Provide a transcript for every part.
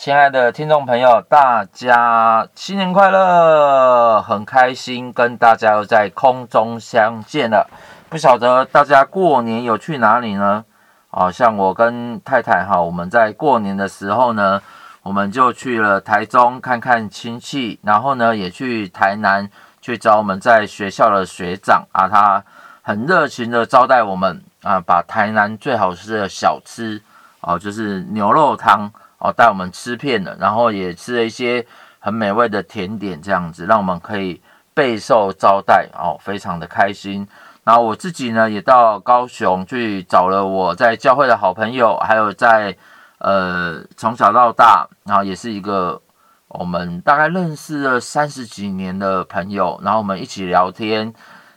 亲爱的听众朋友，大家新年快乐！很开心跟大家又在空中相见了。不晓得大家过年有去哪里呢？啊像我跟太太哈，我们在过年的时候呢，我们就去了台中看看亲戚，然后呢，也去台南去找我们在学校的学长啊，他很热情的招待我们啊，把台南最好吃的小吃哦，就是牛肉汤。哦，带我们吃遍了，然后也吃了一些很美味的甜点，这样子让我们可以备受招待哦，非常的开心。然后我自己呢，也到高雄去找了我在教会的好朋友，还有在呃从小到大，然后也是一个我们大概认识了三十几年的朋友，然后我们一起聊天。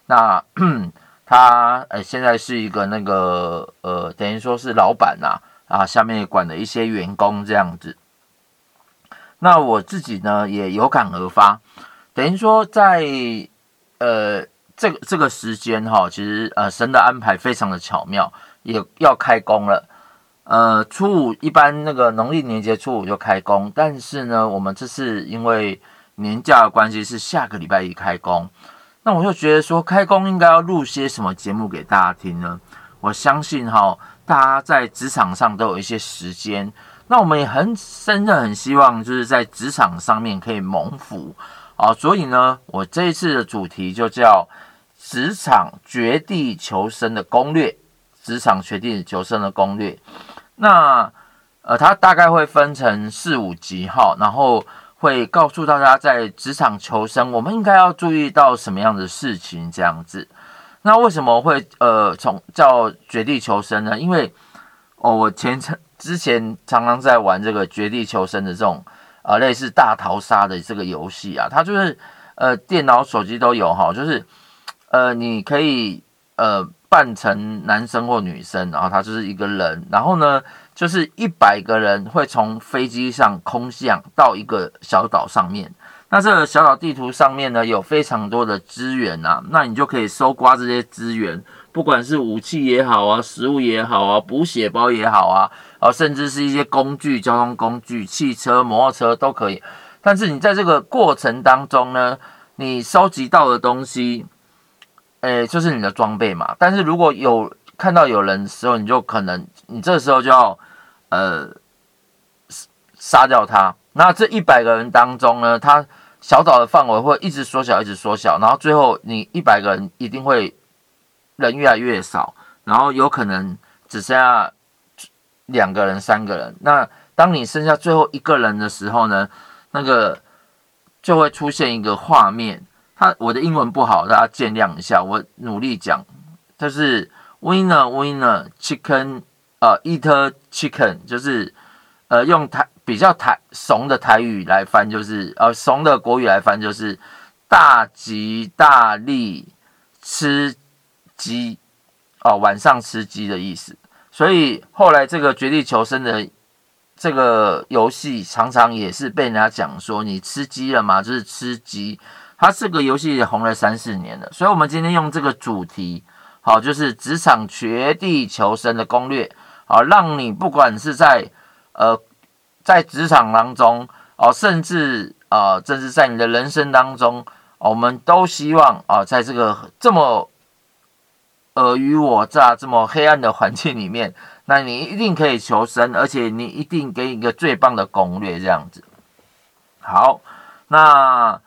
那 他呃现在是一个那个呃等于说是老板呐、啊，下面管的一些员工这样子，那我自己呢也有感而发，等于说在呃这个这个时间哈，其实呃神的安排非常的巧妙，也要开工了。呃，初五一般那个农历年节初五就开工，但是呢，我们这次因为年假的关系是下个礼拜一开工，那我就觉得说开工应该要录些什么节目给大家听呢？我相信哈。大家在职场上都有一些时间，那我们也很真的很希望就是在职场上面可以蒙福啊，所以呢，我这一次的主题就叫职场绝地求生的攻略，职场绝地求生的攻略。那呃，它大概会分成四五集哈，然后会告诉大家在职场求生，我们应该要注意到什么样的事情这样子。那为什么会呃从叫绝地求生呢？因为哦，我前程之前常常在玩这个绝地求生的这种呃类似大逃杀的这个游戏啊，它就是呃电脑、手机都有哈，就是呃你可以呃扮成男生或女生，然后他就是一个人，然后呢就是一百个人会从飞机上空降到一个小岛上面。那这个小岛地图上面呢，有非常多的资源呐，那你就可以搜刮这些资源，不管是武器也好啊，食物也好啊，补血包也好啊，啊，甚至是一些工具、交通工具、汽车、摩托车都可以。但是你在这个过程当中呢，你收集到的东西，诶，就是你的装备嘛。但是如果有看到有人的时候，你就可能，你这时候就要，呃，杀掉他。那这一百个人当中呢，他小岛的范围会一直缩小，一直缩小，然后最后你一百个人一定会人越来越少，然后有可能只剩下两个人、三个人。那当你剩下最后一个人的时候呢，那个就会出现一个画面。他我的英文不好，大家见谅一下，我努力讲。就是 winner winner chicken，呃，eat chicken，就是呃用台。比较台怂的台语来翻就是，呃，怂的国语来翻就是大吉大利吃鸡，哦，晚上吃鸡的意思。所以后来这个绝地求生的这个游戏常常也是被人家讲说，你吃鸡了吗？就是吃鸡。它这个游戏也红了三四年了。所以我们今天用这个主题，好，就是职场绝地求生的攻略，好，让你不管是在呃。在职场当中哦，甚至啊，甚至在你的人生当中，我们都希望啊，在这个这么尔虞我诈、这么黑暗的环境里面，那你一定可以求生，而且你一定给你一个最棒的攻略，这样子。好，那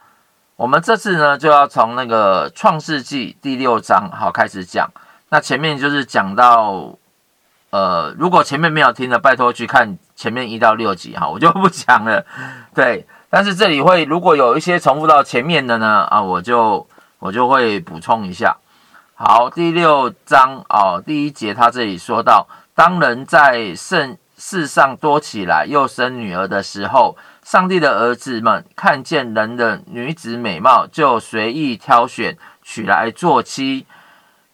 我们这次呢，就要从那个创世纪第六章好开始讲。那前面就是讲到，呃，如果前面没有听的，拜托去看。前面一到六集哈，我就 不讲了。对，但是这里会如果有一些重复到前面的呢，啊，我就我就会补充一下。好，第六章哦，第一节他这里说到，当人在圣世上多起来，又生女儿的时候，上帝的儿子们看见人的女子美貌，就随意挑选，娶来做妻。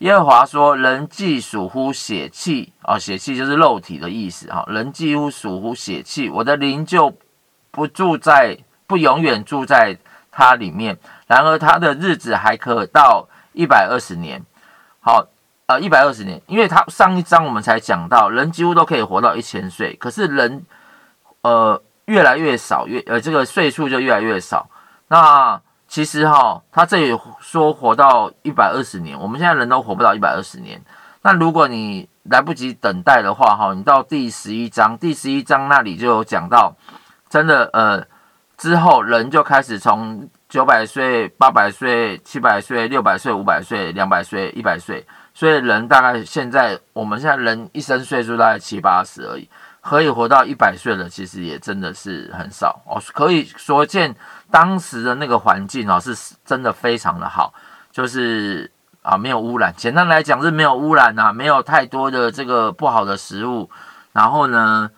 耶和华说：“人既属乎血气啊，血气就是肉体的意思哈。人既乎属乎血气，我的灵就不住在，不永远住在他里面。然而他的日子还可到一百二十年。好，呃，一百二十年，因为他上一章我们才讲到，人几乎都可以活到一千岁。可是人，呃，越来越少，越呃这个岁数就越来越少。那其实哈，他这里说活到一百二十年，我们现在人都活不到一百二十年。那如果你来不及等待的话，哈，你到第十一章，第十一章那里就有讲到，真的呃之后人就开始从九百岁、八百岁、七百岁、六百岁、五百岁、两百岁、一百岁，所以人大概现在我们现在人一生岁数大概七八十而已。可以活到一百岁的，其实也真的是很少哦。可以说见当时的那个环境哦，是真的非常的好，就是啊没有污染。简单来讲是没有污染啊，没有太多的这个不好的食物，然后呢，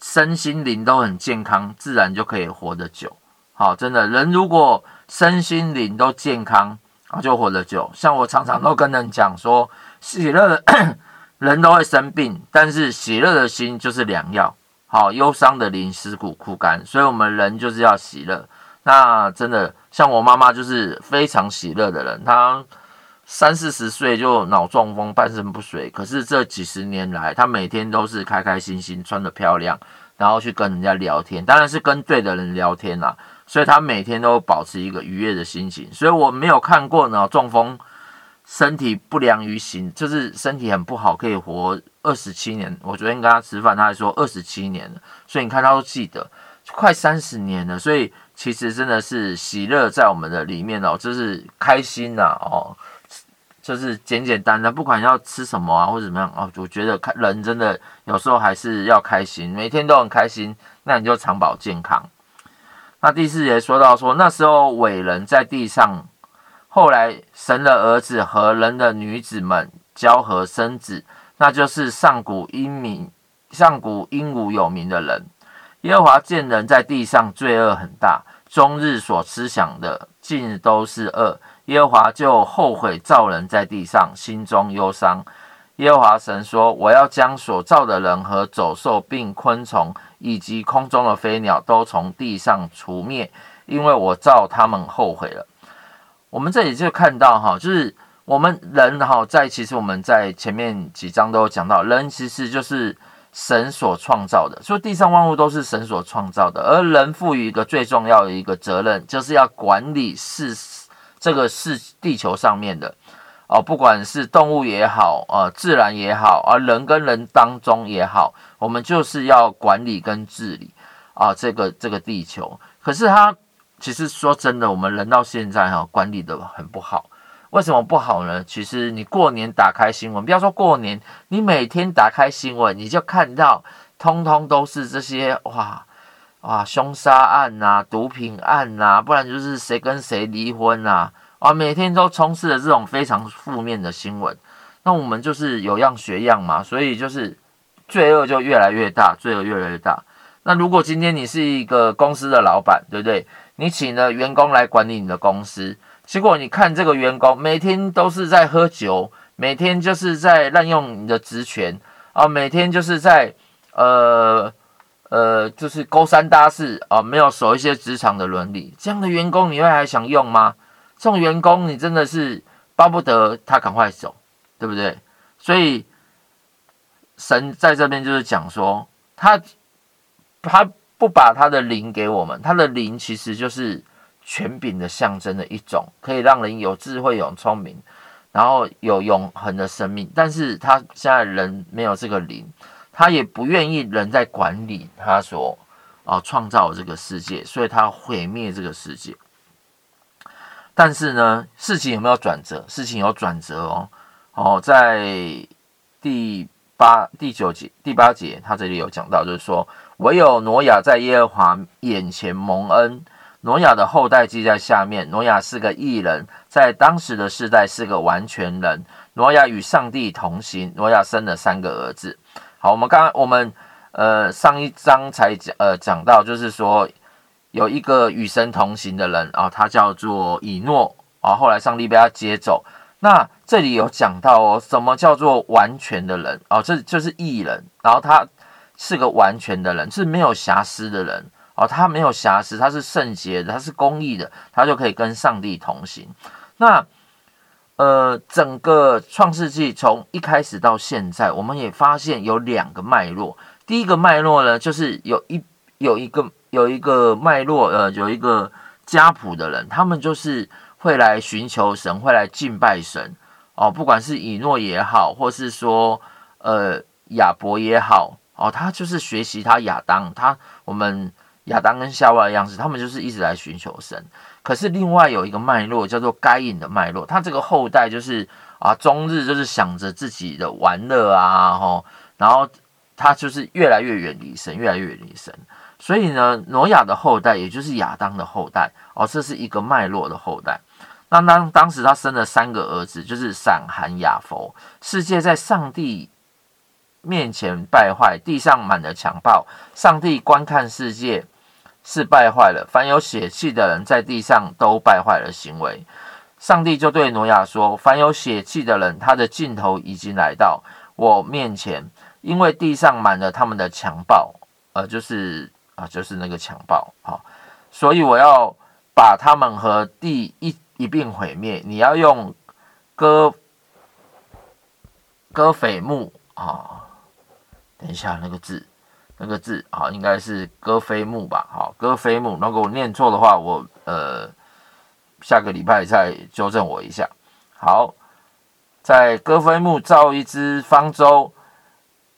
身心灵都很健康，自然就可以活得久。好，真的人如果身心灵都健康啊，就活得久。像我常常都跟人讲说，喜乐。人都会生病，但是喜乐的心就是良药。好，忧伤的灵尸骨枯干，所以我们人就是要喜乐。那真的像我妈妈就是非常喜乐的人，她三四十岁就脑中风，半身不遂，可是这几十年来，她每天都是开开心心，穿得漂亮，然后去跟人家聊天，当然是跟对的人聊天啦。所以她每天都保持一个愉悦的心情。所以我没有看过脑中风。身体不良于行，就是身体很不好，可以活二十七年。我昨天跟他吃饭，他还说二十七年了，所以你看他都记得，快三十年了。所以其实真的是喜乐在我们的里面哦，就是开心呐哦，就是简简单单，不管要吃什么啊或者怎么样哦，我觉得看人真的有时候还是要开心，每天都很开心，那你就长保健康。那第四节说到说那时候伟人在地上。后来，神的儿子和人的女子们交合生子，那就是上古英名、上古英武有名的人。耶和华见人在地上罪恶很大，终日所思想的尽都是恶。耶和华就后悔造人在地上，心中忧伤。耶和华神说：“我要将所造的人和走兽，并昆虫，以及空中的飞鸟，都从地上除灭，因为我造他们后悔了。”我们这里就看到哈，就是我们人哈，在其实我们在前面几章都有讲到，人其实就是神所创造的，所以地上万物都是神所创造的，而人赋予一个最重要的一个责任，就是要管理世这个世地球上面的哦，不管是动物也好，呃，自然也好，而人跟人当中也好，我们就是要管理跟治理啊，这个这个地球，可是它。其实说真的，我们人到现在哈管理得很不好。为什么不好呢？其实你过年打开新闻，不要说过年，你每天打开新闻，你就看到通通都是这些哇哇凶杀案呐、毒品案呐、不然就是谁跟谁离婚呐啊，啊，每天都充斥着这种非常负面的新闻。那我们就是有样学样嘛，所以就是罪恶就越来越大，罪恶越来越大。那如果今天你是一个公司的老板，对不对？你请了员工来管理你的公司，结果你看这个员工每天都是在喝酒，每天就是在滥用你的职权啊，每天就是在呃呃，就是勾三搭四啊，没有守一些职场的伦理，这样的员工你会还想用吗？这种员工你真的是巴不得他赶快走，对不对？所以神在这边就是讲说，他他。不把他的灵给我们，他的灵其实就是权柄的象征的一种，可以让人有智慧、有聪明，然后有永恒的生命。但是他现在人没有这个灵，他也不愿意人在管理他所啊创造这个世界，所以他毁灭这个世界。但是呢，事情有没有转折？事情有转折哦。哦，在第八、第九节、第八节，他这里有讲到，就是说。唯有挪亚在耶和华眼前蒙恩，挪亚的后代记在下面。挪亚是个义人，在当时的世代是个完全人。挪亚与上帝同行，挪亚生了三个儿子。好，我们刚刚我们呃上一章才讲呃讲到，就是说有一个与神同行的人啊，他叫做以诺啊，后来上帝被他接走。那这里有讲到哦，什么叫做完全的人哦？这就是义人，然后他。是个完全的人，是没有瑕疵的人哦。他没有瑕疵，他是圣洁的，他是公义的，他就可以跟上帝同行。那呃，整个创世纪从一开始到现在，我们也发现有两个脉络。第一个脉络呢，就是有一有一个有一个脉络，呃，有一个家谱的人，他们就是会来寻求神，会来敬拜神哦。不管是以诺也好，或是说呃亚伯也好，哦，他就是学习他亚当，他我们亚当跟夏娃的样子，他们就是一直来寻求神。可是另外有一个脉络叫做该隐的脉络，他这个后代就是啊，终日就是想着自己的玩乐啊，吼，然后他就是越来越远离神，越来越远离神。所以呢，挪亚的后代也就是亚当的后代哦，这是一个脉络的后代。那当当时他生了三个儿子，就是闪、含、雅弗。世界在上帝面前败坏，地上满了强暴。上帝观看世界。是败坏了，凡有血气的人在地上都败坏了行为。上帝就对挪亚说：“凡有血气的人，他的尽头已经来到我面前，因为地上满了他们的强暴，呃，就是啊，就是那个强暴，好，所以我要把他们和地一一并毁灭。你要用戈戈斐木啊，等一下那个字。”那个字啊，应该是戈菲木吧？好，戈菲木。如果我念错的话，我呃下个礼拜再纠正我一下。好，在戈菲木造一只方舟，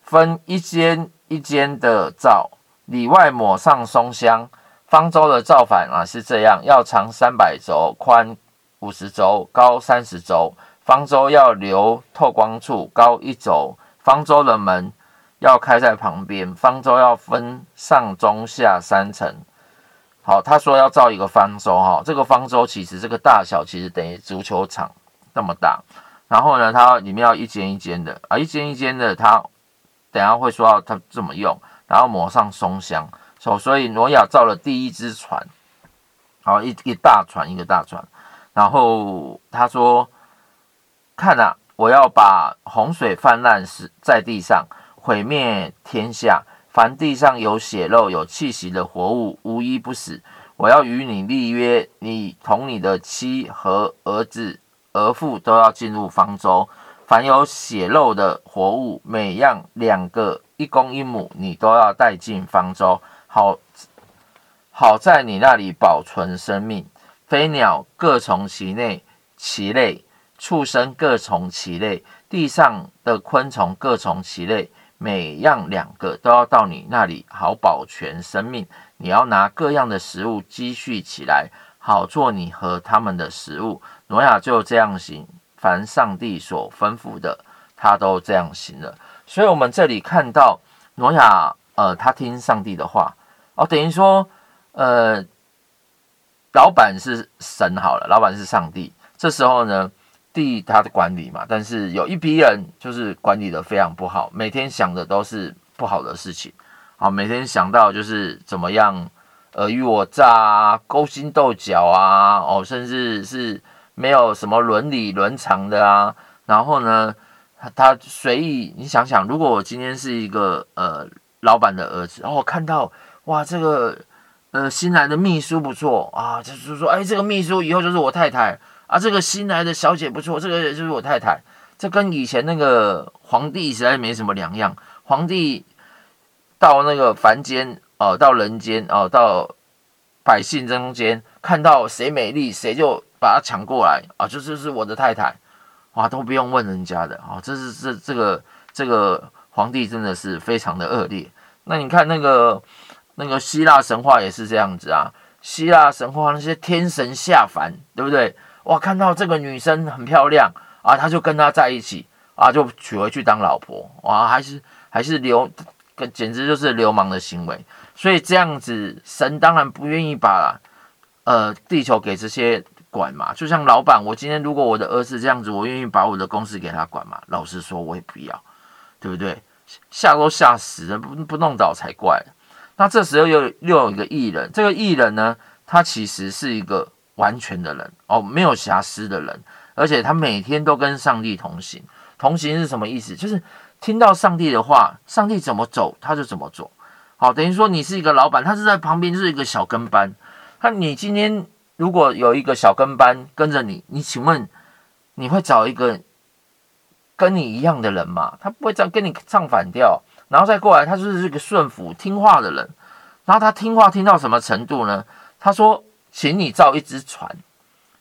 分一间一间的造，里外抹上松香。方舟的造法啊是这样：要长三百轴，宽五十轴，高三十轴。方舟要留透光处，高一轴。方舟的门。要开在旁边，方舟要分上中下三层。好，他说要造一个方舟哈，这个方舟其实这个大小其实等于足球场那么大。然后呢，它里面要一间一间的啊，一间一间的，他等下会说到他怎么用，然后抹上松香。所所以挪亚造了第一只船，好，一一大船一个大船。然后他说：“看啊，我要把洪水泛滥时在地上。”毁灭天下，凡地上有血肉、有气息的活物，无一不死。我要与你立约，你同你的妻和儿子、儿妇都要进入方舟。凡有血肉的活物，每样两个，一公一母，你都要带进方舟，好好在你那里保存生命。飞鸟各从其内，其类；畜生各从其类；地上的昆虫各从其类。每样两个都要到你那里，好保全生命。你要拿各样的食物积蓄起来，好做你和他们的食物。挪亚就这样行，凡上帝所吩咐的，他都这样行了。所以，我们这里看到挪亚，呃，他听上帝的话哦，等于说，呃，老板是神好了，老板是上帝。这时候呢？地他的管理嘛，但是有一批人就是管理得非常不好，每天想的都是不好的事情，好，每天想到就是怎么样尔虞我诈啊，勾心斗角啊，哦，甚至是没有什么伦理伦常的啊。然后呢，他随意，你想想，如果我今天是一个呃老板的儿子，然后我看到哇，这个呃新来的秘书不错啊，就是说，哎，这个秘书以后就是我太太。啊，这个新来的小姐不错，这个就是我太太。这跟以前那个皇帝实在没什么两样。皇帝到那个凡间哦，到人间哦，到百姓中间，看到谁美丽，谁就把她抢过来啊，这就是我的太太。哇，都不用问人家的啊，这是这这个这个皇帝真的是非常的恶劣。那你看那个那个希腊神话也是这样子啊，希腊神话那些天神下凡，对不对？哇，看到这个女生很漂亮啊，他就跟她在一起啊，就娶回去当老婆。哇，还是还是流，简直就是流氓的行为。所以这样子，神当然不愿意把呃地球给这些管嘛。就像老板，我今天如果我的儿子这样子，我愿意把我的公司给他管嘛？老实说，我也不要，对不对？吓都吓死了，不不弄倒才怪。那这时候又又有一个艺人，这个艺人呢，他其实是一个。完全的人哦，没有瑕疵的人，而且他每天都跟上帝同行。同行是什么意思？就是听到上帝的话，上帝怎么走他就怎么走。好，等于说你是一个老板，他是在旁边就是一个小跟班。那你今天如果有一个小跟班跟着你，你请问你会找一个跟你一样的人吗？他不会这样跟你唱反调，然后再过来，他就是一个顺服听话的人。然后他听话听到什么程度呢？他说：“请你造一只船，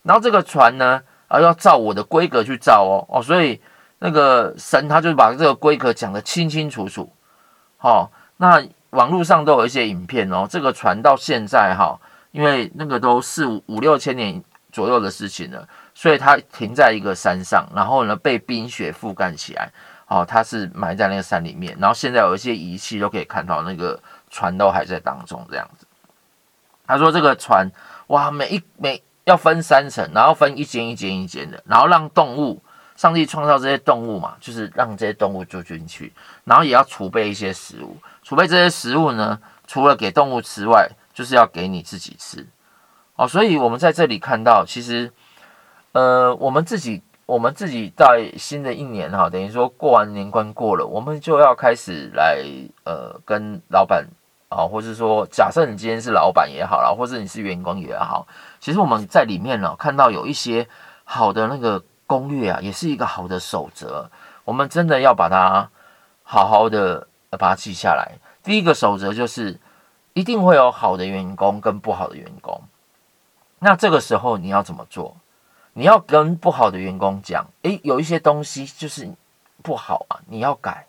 然后这个船呢，啊，要照我的规格去造哦哦，所以那个神他就把这个规格讲得清清楚楚。好、那网络上都有一些影片哦，这个船到现在哈、因为那个都四五五六千年左右的事情了，所以它停在一个山上，然后呢被冰雪覆盖起来。哦，它是埋在那个山里面，然后现在有一些仪器都可以看到那个。”船都还在当中，这样子。他说：“这个船，哇，每一每要分三层，然后分一间一间一间的，然后让动物，上帝创造这些动物嘛，就是让这些动物住进去，然后也要储备一些食物。储备这些食物呢，除了给动物吃外，就是要给你自己吃。哦，所以我们在这里看到，其实，呃，我们自己，我们自己在新的一年哈，等于说过完年关过了，我们就要开始来，呃，跟老板。”啊，或是说，假设你今天是老板也好啦，或者你是员工也好，其实我们在里面呢，看到有一些好的那个攻略啊，也是一个好的守则。我们真的要把它好好的把它记下来。第一个守则就是，一定会有好的员工跟不好的员工。那这个时候你要怎么做？你要跟不好的员工讲，诶，有一些东西就是不好啊，你要改。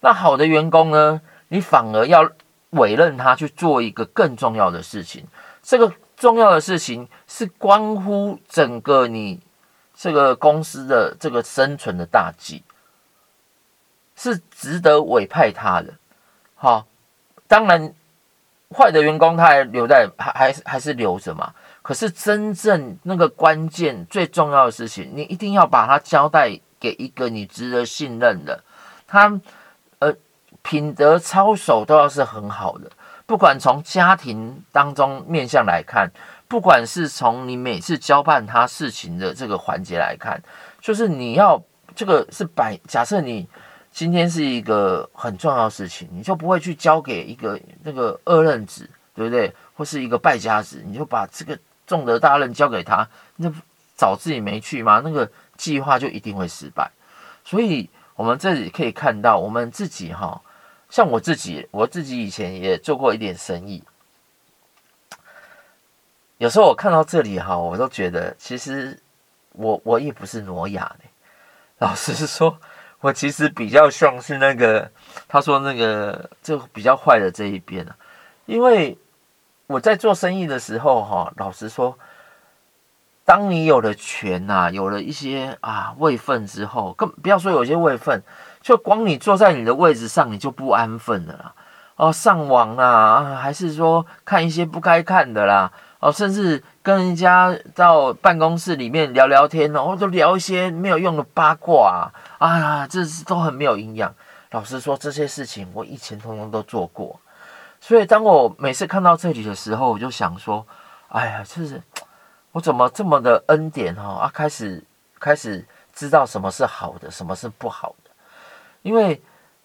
那好的员工呢，你反而要。委任他去做一个更重要的事情，这个重要的事情是关乎整个你这个公司的这个生存的大计，是值得委派他的。好，当然坏的员工他还留在，还还是还是留着嘛。可是真正那个关键最重要的事情，你一定要把它交代给一个你值得信任的他。品德操守都要是很好的，不管从家庭当中面向来看，不管是从你每次交办他事情的这个环节来看，就是你要这个是摆，假设你今天是一个很重要的事情，你就不会去交给一个那个二任子，对不对？或是一个败家子，你就把这个重责大任交给他，那找自己没趣吗？那个计划就一定会失败。所以，我们这里可以看到，我们自己哈。像我自己，我自己以前也做过一点生意。有时候我看到这里哈，我都觉得其实我我也不是挪亚呢。老实说，我其实比较像是那个他说那个就比较坏的这一边啊。因为我在做生意的时候哈，老实说，当你有了权呐，有了一些啊位分之后，更不要说有些位分。就光你坐在你的位置上，你就不安分了啦。哦，上网啊，还是说看一些不该看的啦。哦，甚至跟人家到办公室里面聊聊天哦，或者聊一些没有用的八卦啊，啊，这是都很没有营养。老实说，这些事情我以前通通都做过。所以当我每次看到这里的时候，我就想说，哎呀，就是我怎么这么的恩典哦啊，开始开始知道什么是好的，什么是不好的。因为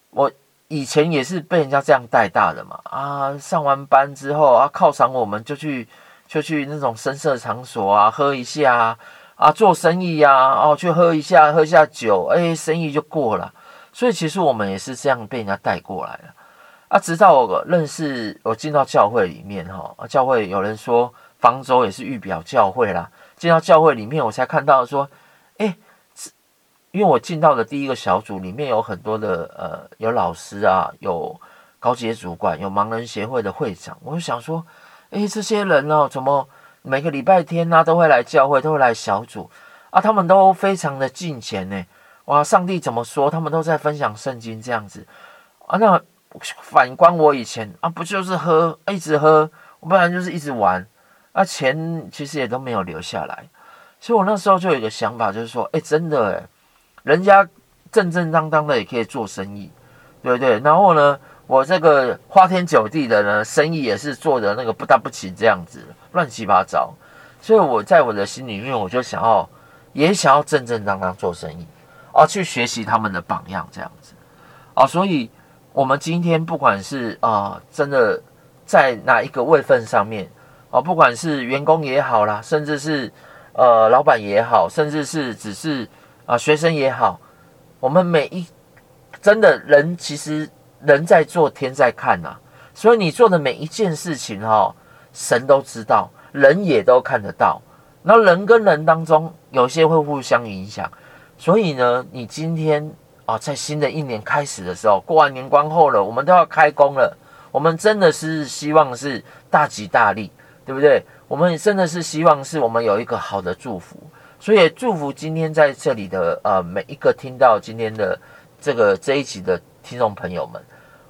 我以前也是被人家这样带大的嘛，啊，上完班之后啊，犒赏我们就去就去那种声色场所啊，喝一下啊，啊，做生意呀，哦，去喝一下喝一下酒，哎，生意就过了。所以其实我们也是这样被人家带过来的啊。直到我认识我进到教会里面哈，教会有人说方舟也是预表教会啦，进到教会里面我才看到说，因为我进到的第一个小组里面有很多的呃，有老师啊，有高级主管，有盲人协会的会长。我就想说，诶，这些人哦，怎么每个礼拜天呢、啊、都会来教会，都会来小组啊？他们都非常的敬虔呢。哇，上帝怎么说？他们都在分享圣经这样子啊。那反观我以前啊，不就是喝，一直喝，我不然就是一直玩啊，钱其实也都没有留下来。所以我那时候就有一个想法，就是说，诶，真的诶。人家正正当当的也可以做生意，对不对？然后呢，我这个花天酒地的呢，生意也是做的那个不大不齐这样子，乱七八糟。所以我在我的心里面，我就想要，也想要正正当当做生意，啊，去学习他们的榜样这样子，啊，所以我们今天不管是啊，真的在哪一个位分上面，啊，不管是员工也好啦，甚至是呃老板也好，甚至是只是。啊，学生也好，我们每一真的人，其实人在做，天在看呐、啊。所以你做的每一件事情哈，神都知道，人也都看得到。那人跟人当中有些会互相影响，所以呢，你今天啊，在新的一年开始的时候，过完年关后了，我们都要开工了。我们真的是希望是大吉大利，对不对？我们真的是希望是我们有一个好的祝福，所以祝福今天在这里的呃每一个听到今天的这个这一集的听众朋友们，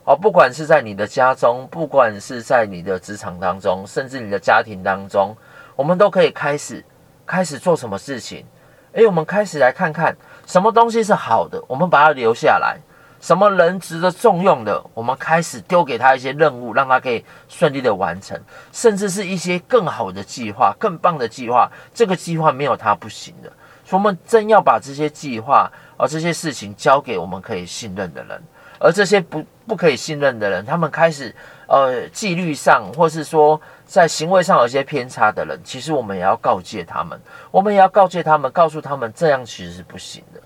哦，不管是在你的家中，不管是在你的职场当中，甚至你的家庭当中。我们都可以开始，开始做什么事情？诶，我们开始来看看什么东西是好的，我们把它留下来；什么人值得重用的，我们开始丢给他一些任务，让他可以顺利的完成，甚至是一些更好的计划、更棒的计划。这个计划没有他不行的，所以我们真要把这些计划而这些事情交给我们可以信任的人，而这些不不可以信任的人，他们开始呃纪律上，或是说。在行为上有些偏差的人，其实我们也要告诫他们，我们也要告诫他们，告诉他们这样其实是不行的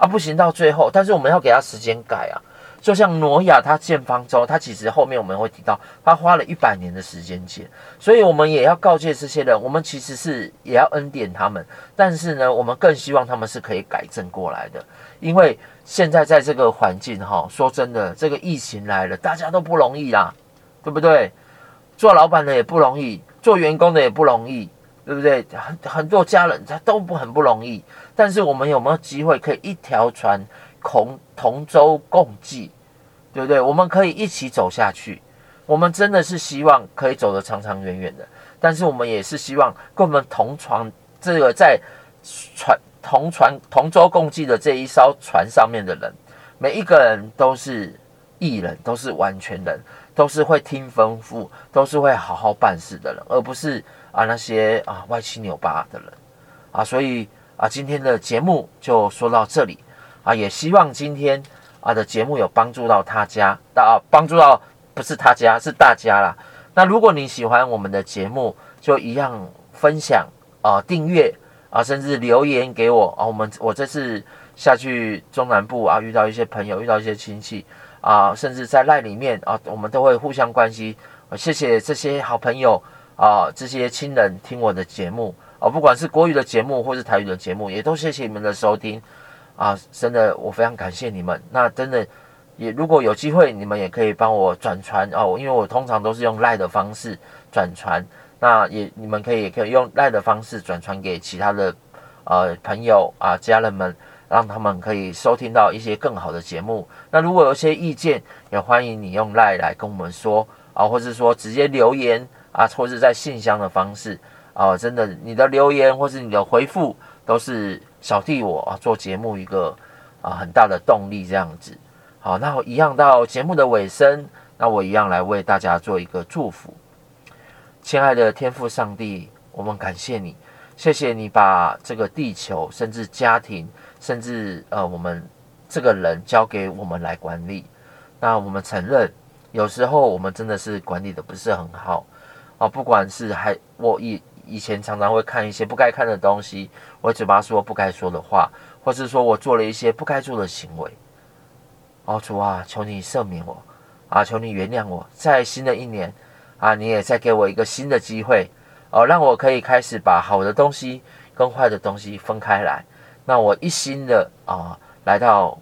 啊，不行到最后，但是我们要给他时间改啊。就像挪亚他建方舟，他其实后面我们会提到，他花了一百年的时间建，所以我们也要告诫这些人，我们其实是也要恩典他们，但是呢，我们更希望他们是可以改正过来的，因为现在在这个环境哈，说真的，这个疫情来了，大家都不容易啦，对不对？做老板的也不容易，做员工的也不容易，对不对？很很多家人他都不很不容易，但是我们有没有机会可以一条船同同舟共济，对不对？我们可以一起走下去。我们真的是希望可以走得长长远远的，但是我们也是希望跟我们同船这个在船同船同舟共济的这一艘船上面的人，每一个人都是艺人，都是完全人。都是会听吩咐，都是会好好办事的人，而不是啊那些啊歪七扭八的人啊。所以啊，今天的节目就说到这里啊，也希望今天啊的节目有帮助到他家，啊帮助到不是他家是大家啦。那如果你喜欢我们的节目，就一样分享啊、订阅啊，甚至留言给我啊。我们我这次下去中南部啊，遇到一些朋友，遇到一些亲戚。啊，甚至在赖里面啊，我们都会互相关心。谢谢这些好朋友啊，这些亲人听我的节目啊，不管是国语的节目或是台语的节目，也都谢谢你们的收听啊！真的，我非常感谢你们。那真的也如果有机会，你们也可以帮我转传哦，因为我通常都是用赖的方式转传。那也你们可以也可以用赖的方式转传给其他的呃朋友啊家人们。让他们可以收听到一些更好的节目。那如果有些意见，也欢迎你用赖来跟我们说啊，或是说直接留言啊，或是在信箱的方式啊，真的，你的留言或是你的回复，都是小弟我啊做节目一个啊很大的动力。这样子，好，那我一样到节目的尾声，那我一样来为大家做一个祝福。亲爱的天父上帝，我们感谢你，谢谢你把这个地球，甚至家庭。甚至呃，我们这个人交给我们来管理，那我们承认，有时候我们真的是管理的不是很好啊。不管是还我以以前常常会看一些不该看的东西，我嘴巴说不该说的话，或是说我做了一些不该做的行为。哦，主啊，求你赦免我啊，求你原谅我，在新的一年啊，你也再给我一个新的机会哦，让我可以开始把好的东西跟坏的东西分开来。那我一心的啊，来到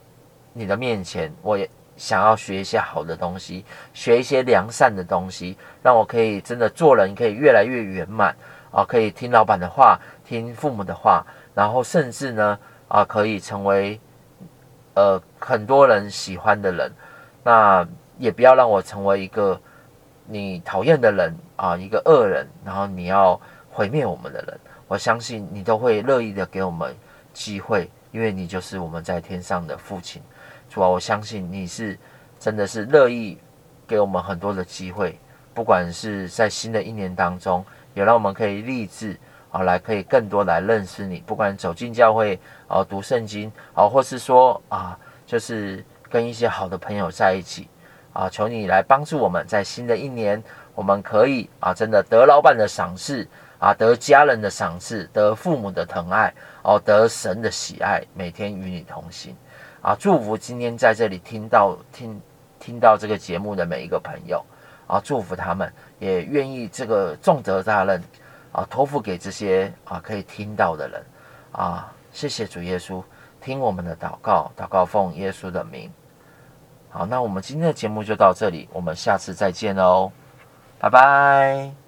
你的面前，我也想要学一些好的东西，学一些良善的东西，让我可以真的做人可以越来越圆满啊，可以听老板的话，听父母的话，然后甚至呢啊，可以成为呃很多人喜欢的人。那也不要让我成为一个你讨厌的人啊，一个恶人，然后你要毁灭我们的人。我相信你都会乐意的给我们。机会，因为你就是我们在天上的父亲，主啊，我相信你是真的是乐意给我们很多的机会，不管是在新的一年当中，也让我们可以立志啊，来可以更多来认识你，不管走进教会啊，读圣经啊，或是说啊，就是跟一些好的朋友在一起啊，求你来帮助我们在新的一年，我们可以啊，真的得老板的赏识。啊，得家人的赏赐，得父母的疼爱，哦，得神的喜爱，每天与你同行。啊，祝福今天在这里听到听听到这个节目的每一个朋友。啊，祝福他们，也愿意这个重责大任啊，托付给这些啊可以听到的人啊。谢谢主耶稣，听我们的祷告，祷告奉耶稣的名。好，那我们今天的节目就到这里，我们下次再见喽，拜拜。